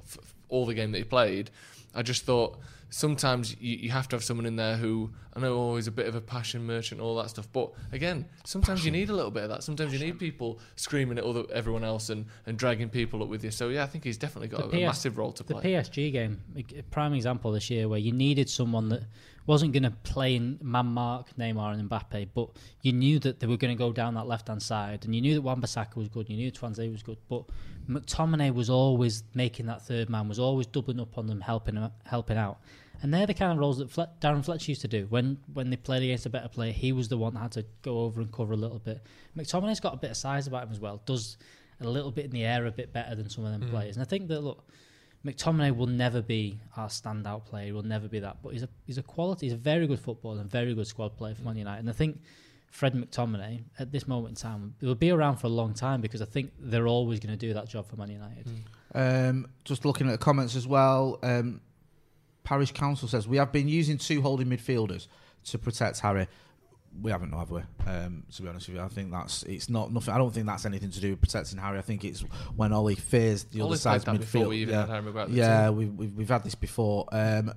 all the game that he played. I just thought sometimes you, you have to have someone in there who I know oh, always a bit of a passion merchant, all that stuff. But again, sometimes you need a little bit of that. Sometimes you need people screaming at other, everyone else and, and dragging people up with you. So yeah, I think he's definitely got The a PS massive role to play. The. PSG game, a prime example this year where you needed someone that wasn't going to play in man mark Neymar and Mbappe, but you knew that they were going to go down that left hand side, and you knew that Wan-Bissaka was good, you knew Tuanzebe was good, but McTominay was always making that third man, was always doubling up on them, helping helping out. And they're the kind of roles that Fle- Darren Fletcher used to do. When when they played against a better player, he was the one that had to go over and cover a little bit. McTominay's got a bit of size about him as well. Does a little bit in the air a bit better than some of them mm. players. And I think that look, McTominay will never be our standout player. He will never be that. But he's a he's a quality. He's a very good footballer and very good squad player for Man United. And I think Fred McTominay at this moment in time will be around for a long time because I think they're always going to do that job for Man United. Um, just looking at the comments as well. Um, Parish Council says we have been using two holding midfielders to protect Harry. We haven't, have we? Um, to be honest with you, I think that's it's not nothing. I don't think that's anything to do with protecting Harry. I think it's when Ollie fears the other side's played that before midfield. we even yeah, had Harry the yeah, team. we've, we've we've had this before. Um,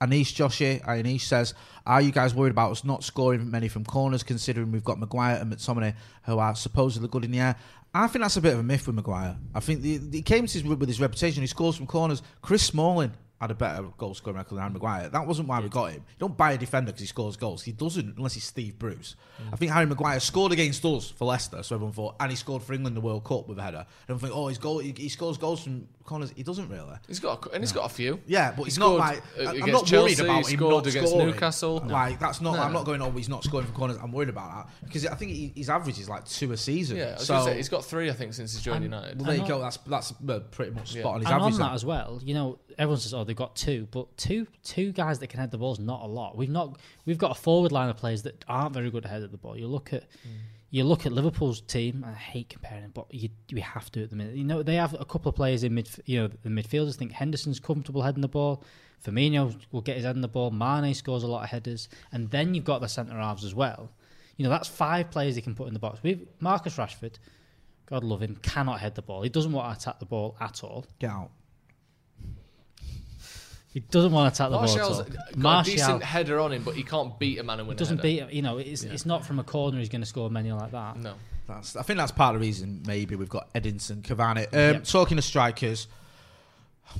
Anish Joshi, Anish says, "Are you guys worried about us not scoring many from corners, considering we've got Maguire and McTominay who are supposedly good in the air?" I think that's a bit of a myth with Maguire. I think the, he came to his, with his reputation. He scores from corners. Chris Smalling had a better goal scoring record than Harry Maguire. That wasn't why we got him. You don't buy a defender because he scores goals. He doesn't unless he's Steve Bruce. I think Harry Maguire scored against us for Leicester, so everyone thought, and he scored for England in the World Cup with a header. And think, oh, he's goal, he, he scores goals from corners. He doesn't really. He's got a, and he's got a few. Yeah, but He he's not like I'm not Chelsea, worried about he him not against scoring. Newcastle. Like that's not. No. I'm not going. Oh, he's not scoring from corners. I'm worried about that because I think he, his average is like two a season. Yeah, I was so say, he's got three, I think, since he's joined And- United. well, there you go. That's that's uh, pretty much spot Yeah. on his and average. on then. that as well, you know, everyone says, "Oh, they've got two, but two two guys that can head the ball is not a lot. We've not we've got a forward line of players that aren't very good ahead of the ball. You look at mm. you look at Liverpool's team. I hate comparing, but you we have to at the minute. You know, they have a couple of players in mid. You know, the midfielders think Henderson's comfortable heading the ball. Firmino will get his head in the ball. Mane scores a lot of headers, and then you've got the centre halves as well. You know, that's five players he can put in the box. We've Marcus Rashford. God love him, cannot head the ball. He doesn't want to attack the ball at all. Get out. He doesn't want to attack the Martial's ball at all. got a decent header on him, but he can't beat a man and win. doesn't a header. beat. You know, it's it's not from a corner. He's going to score many like that. No. That's, I think that's part of the reason maybe we've got Edinson, Cavani. Um, Yep. Talking of strikers,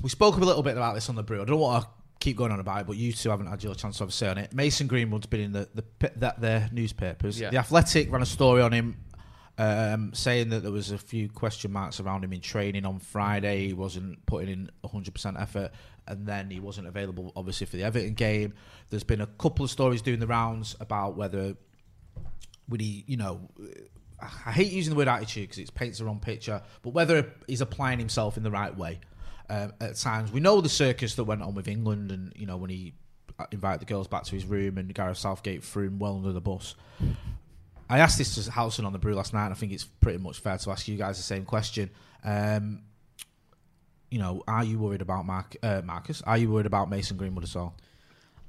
we spoke a little bit about this on the brew. I don't want to keep going on about it, but you two haven't had your chance to have a say on it. Mason Greenwood's been in the the, pi- that their newspapers. Yeah. The Athletic ran a story on him. Um, saying that there was a few question marks around him in training on Friday, he wasn't putting in 100% effort, and then he wasn't available, obviously, for the Everton game. There's been a couple of stories doing the rounds about whether would he, you know, I hate using the word attitude because it paints the wrong picture, but whether he's applying himself in the right way um, at times. We know the circus that went on with England, and you know when he invited the girls back to his room and Gareth Southgate threw him well under the bus. I asked this to Howson on the brew last night, and I think it's pretty much fair to ask you guys the same question. Um, you know, are you worried about Mark, uh, Marcus? Are you worried about Mason Greenwood at all?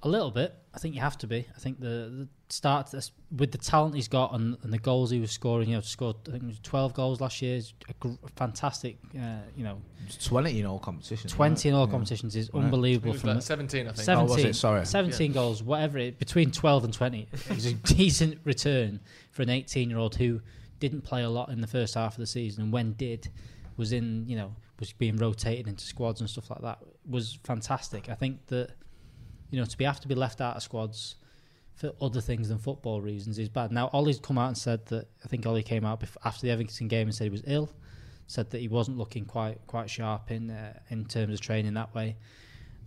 A little bit. I think you have to be. I think the, the start to this- with the talent he's got and, and the goals he was scoring. You know, scored I think it was twelve goals last year. Is a gr- fantastic. Uh, you know, 20 in all competitions. twenty in all Yeah. competitions is Right. Unbelievable. From like 17, I think. Oh, was 17, it? Sorry. 17 goals, whatever it between 12 and 20. It was a decent return for an 18 year old who didn't play a lot in the first half of the season and when did was in, you know, was being rotated into squads and stuff like that was fantastic. I think that you know, to be have to be left out of squads for other things than football reasons is bad. Now, Ollie's come out and said that I think Ollie came out after the Everton game and said he was ill, said that he wasn't looking quite quite sharp in uh, in terms of training that way.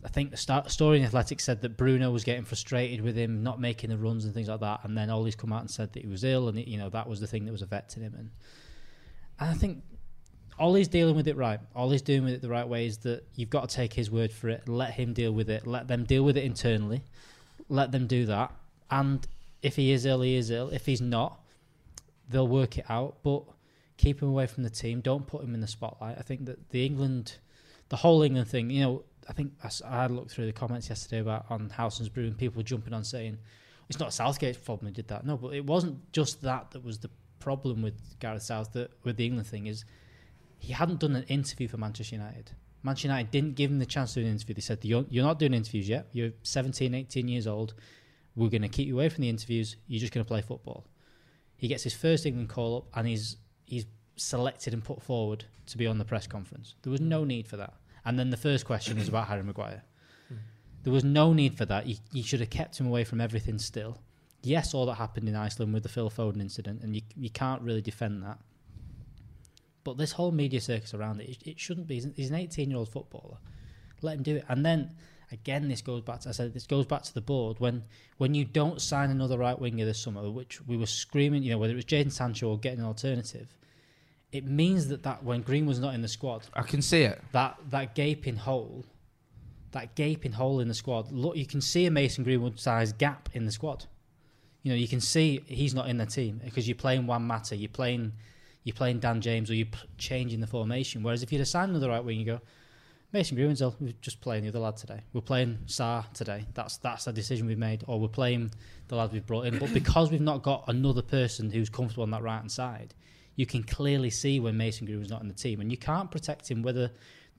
I think the start, story in Athletics said that Bruno was getting frustrated with him not making the runs and things like that, and then Ollie's come out and said that he was ill, and you know that was the thing that was affecting him. And, and I think Ollie's dealing with it right. Ollie's doing with it the right way. Is that you've got to take his word for it. Let him deal with it. Let them deal with it internally. Let them do that. And if he is ill, he is ill. If he's not, they'll work it out. But keep him away from the team. Don't put him in the spotlight. I think that the England, the whole England thing, you know, I think I, had looked through the comments yesterday about on Howson's Brew and people jumping on saying it's not Southgate's problem who did that. No, but it wasn't just that that was the problem with Gareth South that with the England thing is he hadn't done an interview for Manchester United. Manchester United didn't give him the chance to do an interview. They said, you're, you're not doing interviews yet. You're 17, 18 years old. We're going to keep you away from the interviews. You're just going to play football. He gets his first England call up and he's, he's selected and put forward to be on the press conference. There was no need for that. And then the first question was about Harry Maguire. There was no need for that. You, you should have kept him away from everything still. Yes, all that happened in Iceland with the Phil Foden incident, and you, you can't really defend that. But this whole media circus around it, it, it shouldn't be. He's an 18 year old footballer. Let him do it. And then again, this goes back. To, I said this goes back to the board when when you don't sign another right winger this summer, which we were screaming, you know, whether it was Jaden Sancho or getting an alternative. It means that, that when Green was not in the squad, I can see it. that that gaping hole, that gaping hole in the squad. Look, you can see a Mason Greenwood sized gap in the squad. You know, you can see he's not in the team because you're playing Juan Mata. you're playing, you're playing Dan James, or you're p- changing the formation. Whereas if you'd have signed another right wing, you go, Mason Greenwood's ill, we're just playing the other lad today. We're playing Saar today. That's that's a decision we've made, or we're playing the lad we've brought in. But because we've not got another person who's comfortable on that right hand side, you can clearly see when Mason Greenwood's not in the team, and you can't protect him whether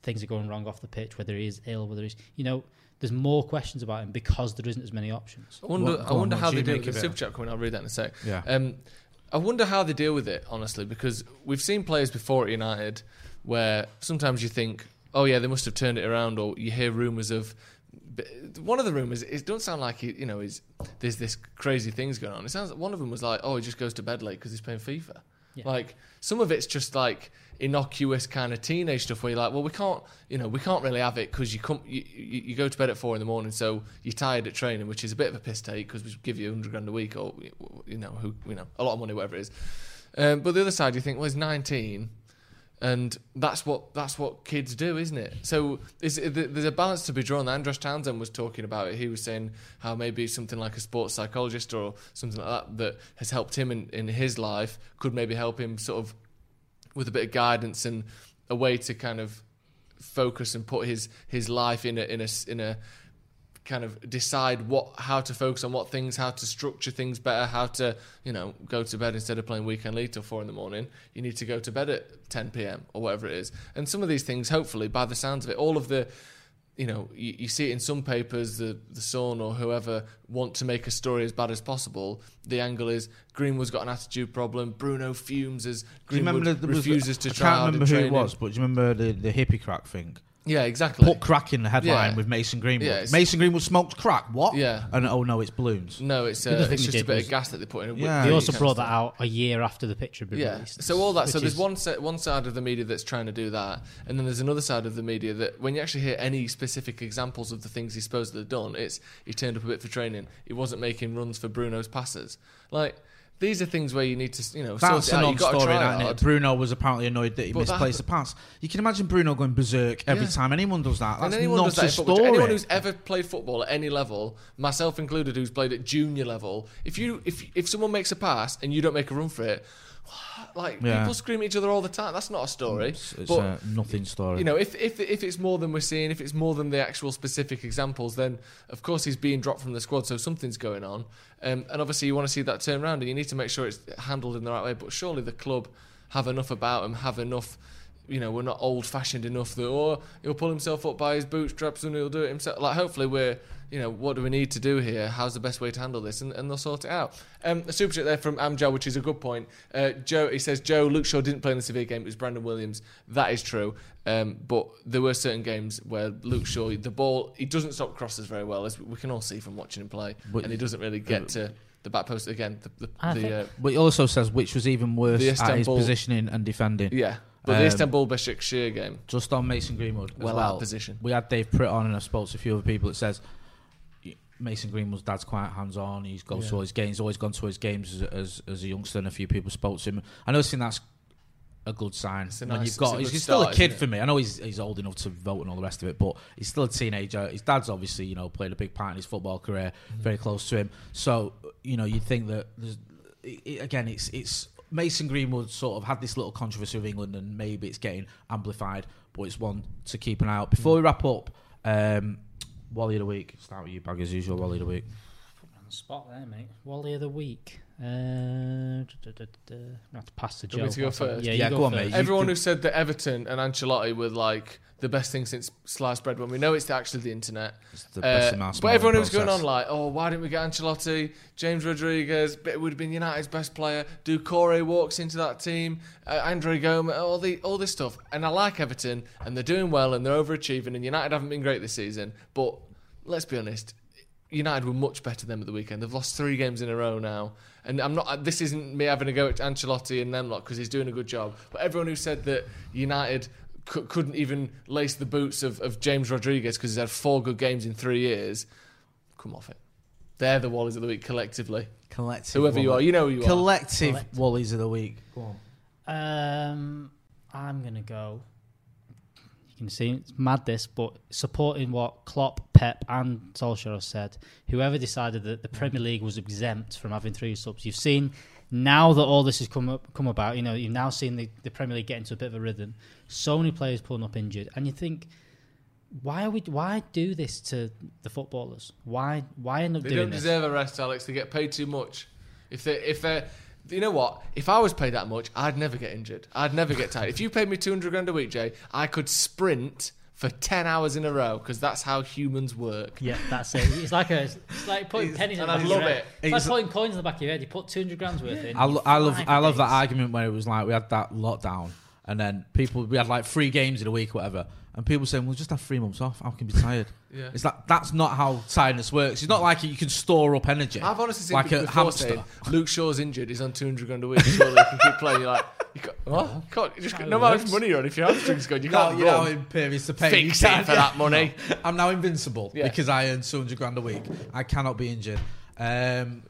things are going wrong off the pitch, whether he is ill, whether he's you know. There's more questions about him because there isn't as many options. I wonder, What- I go on, how they you deal with the it? super chat coming. I'll read that in a sec. Yeah. Um, I wonder how they deal with it, honestly, because we've seen players before at United where sometimes you think, oh yeah, they must have turned it around, or you hear rumours of. One of the rumours, it don't sound like he, you know, is there's this crazy things going on. It sounds like one of them was like, oh, he just goes to bed late because he's playing FIFA. Yeah. Like some of it's just like innocuous kind of teenage stuff where you're like, well, we can't, you know, we can't really have it because you come, you, you, you go to bed at four in the morning, so you're tired at training, which is a bit of a piss take because we give you hundred grand a week or you know, who, you know, a lot of money, whatever it is. Um, but the other side, you think, well, he's 19, and that's what that's what kids do, isn't it? So there's a balance to be drawn. Andros Townsend was talking about it. He was saying how maybe something like a sports psychologist or something like that that has helped him in, in his life could maybe help him sort of with a bit of guidance and a way to kind of focus and put his his life in a in a in a kind of decide what how to focus on what things, how to structure things better, how to you know go to bed instead of playing weekend league till four in the morning. You need to go to bed at 10 p.m. or whatever it is. And some of these things, hopefully, by the sounds of it, all of the you know you, you see it in some papers, the the Sun or whoever want to make a story as bad as possible. The angle is Greenwood's got an attitude problem. Bruno fumes as Greenwood remember the, there was- refuses to I try can't remember who it was, but do you remember the, the hippie crack thing? Yeah, exactly. Put crack in the headline Yeah. with Mason Greenwood. Yeah, it's- Mason Greenwood smokes crack. What? Yeah. And oh no, it's balloons. No, it's uh, thing it's they just a did bit was- of gas that they put in. a Yeah. They also brought that out a year after the picture had been Yeah. released. So all that. which So there's is- one se- one side of the media that's trying to do that, and then there's another side of the media that when you actually hear any specific examples of the things he's supposed to have done, it's he turned up a bit for training. He wasn't making runs for Bruno's passes. Like these are things where you need to, you know, That's a out. You've got to non-story, it? Bruno was apparently annoyed that he But that misplaced the pass. You can imagine Bruno going berserk every Yeah. time anyone does that. That's anyone not does that a story. Anyone who's ever played football at any level, myself included, who's played at junior level, if you if if someone makes a pass and you don't make a run for it, like Yeah. people scream at each other all the time. That's not a story. it's, it's but a nothing story. you know, if, if if it's more than we're seeing, if it's more than the actual specific examples, then of course he's being dropped from the squad, so something's going on. Um, and obviously you want to see that turn around, and you need to make sure it's handled in the right way. But surely the club have enough about him, have enough. You know, we're not old-fashioned enough that oh he'll pull himself up by his bootstraps and he'll do it himself. Like hopefully we're you know what do we need to do here? How's the best way to handle this? And, and they'll sort it out. Um, a super chat there from Amjad, which is a good point. Uh, Joe, he says Joe Luke Shaw didn't play in the Sevilla game. It was Brandon Williams. That is true. Um, but there were certain games where Luke Shaw, the ball, he doesn't stop crosses very well, as we can all see from watching him play, But- and he doesn't really get to the back post again. The, the, the, think- uh, But he also says which was even worse at his positioning and defending. yeah, but the Um, Istanbul Basaksehir game, Just on Mason Greenwood. as well out of position. We had Dave Pritt on, and I spoke to a few other people. It says Mason Greenwood's dad's quite hands-on. He goes Yeah. to all his games. Always gone to his games as, as, as a youngster. And a few people spoke to him. I know think that's a good sign. It's a when nice- you've got, it's a he's, good he's still a kid for me. I know he's he's old enough to vote and all the rest of it, but he's still a teenager. His dad's obviously you know played a big part in his football career, Mm-hmm. very close to him. So you know you'd think that there's, it, it- again it's it's Mason Greenwood sort of had this little controversy with England, and maybe it's getting amplified, but it's one to keep an eye out. Before we wrap up, um, Wally of the week. Start with you, bag as usual. Wally of the week. Put me on the spot there, mate. Wally of the week. Uh, da, da, da, da. I to pass the Do you joke. me to go first? Yeah, Yeah, you go on, first. mate. Everyone can- who said that Everton and Ancelotti were like the best thing since sliced bread, when we know it's actually the internet. the Uh, but everyone who was going on like, oh, why didn't we get Ancelotti? James Rodriguez but it would have been United's best player. Doucouré walks into that team. Uh, Andre Gomes, all the all this stuff. And I like Everton, and they're doing well, and they're overachieving. And United haven't been great this season, but let's be honest. United were much better than them at the weekend. They've lost three games in a row now, and I'm not. This isn't me having a go at Ancelotti and them lot because he's doing a good job. But everyone who said that United cou- couldn't even lace the boots of, of James Rodriguez because he's had four good games in three years, come off it. They're the Wallies of the week collectively. Collective. Whoever you are, you know who you are. Collective, Collective. Wallies of the week. Go on. Um, I'm gonna go. You can see it's mad this, but supporting what Klopp, Pep, and Solskjaer have said. Whoever decided that the Premier League was exempt from having three subs, you've seen now that all this has come up, come about. You know, you've now seen the, the Premier League get into a bit of a rhythm. So many players pulling up injured, and you think. Why are we? Why do this to the footballers? Why? Why end up They doing don't this? deserve a rest, Alex. They get paid too much. If they, if they, you know what? If I was paid that much, I'd never get injured. I'd never get tired. If you paid me two hundred grand a week, Jay, I could sprint for ten hours in a row because that's how humans work. Yeah, that's it. It's like a, it's like putting pennies in and the I back of love your it. head. It's like putting coins in the back of your head. You put two hundred grams worth in. I, lo- I love I for love that argument where it was like we had that lockdown and then people we had like three games in a week or whatever and people saying we'll just have three months off how can be tired Yeah. it's like that's not how tiredness works it's not like you can store up energy I've honestly seen like people a hamster saying Luke Shaw's injured. He's on two hundred grand a week. Surely he can keep playing. You're like, you can't, what? You can't, you just, no matter how much money you're on, if your hamstring's good, you no, can't you're now run. in periods to pay Fix You it can't- for that money. I'm now invincible Yeah. because I earn 200 grand a week I cannot be injured um,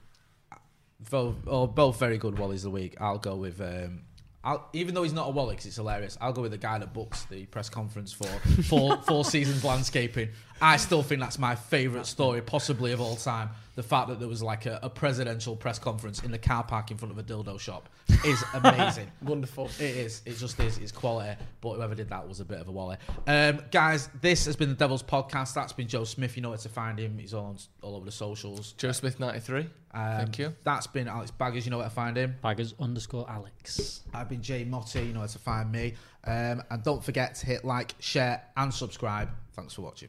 both, oh, both very good Wallies of the week I'll go with um, I'll, even though he's not a Wally, 'cause it's hilarious, I'll go with the guy that books the press conference for four, four seasons landscaping. I still think that's my favourite story, possibly of all time. The fact that there was like a, a presidential press conference in the car park in front of a dildo shop is amazing. Wonderful. It is. It just is. It's quality. But whoever did that was a bit of a wally. Um, guys, this has been the Devil's Podcast. That's been Joe Smith. You know where to find him. He's on all over the socials. Joe Smith ninety three. Um, Thank you. That's been Alex Baggers. You know where to find him. Baggers underscore Alex. I've been Jay Motti. You know where to find me. Um, and don't forget to hit like, share, and subscribe. Thanks for watching.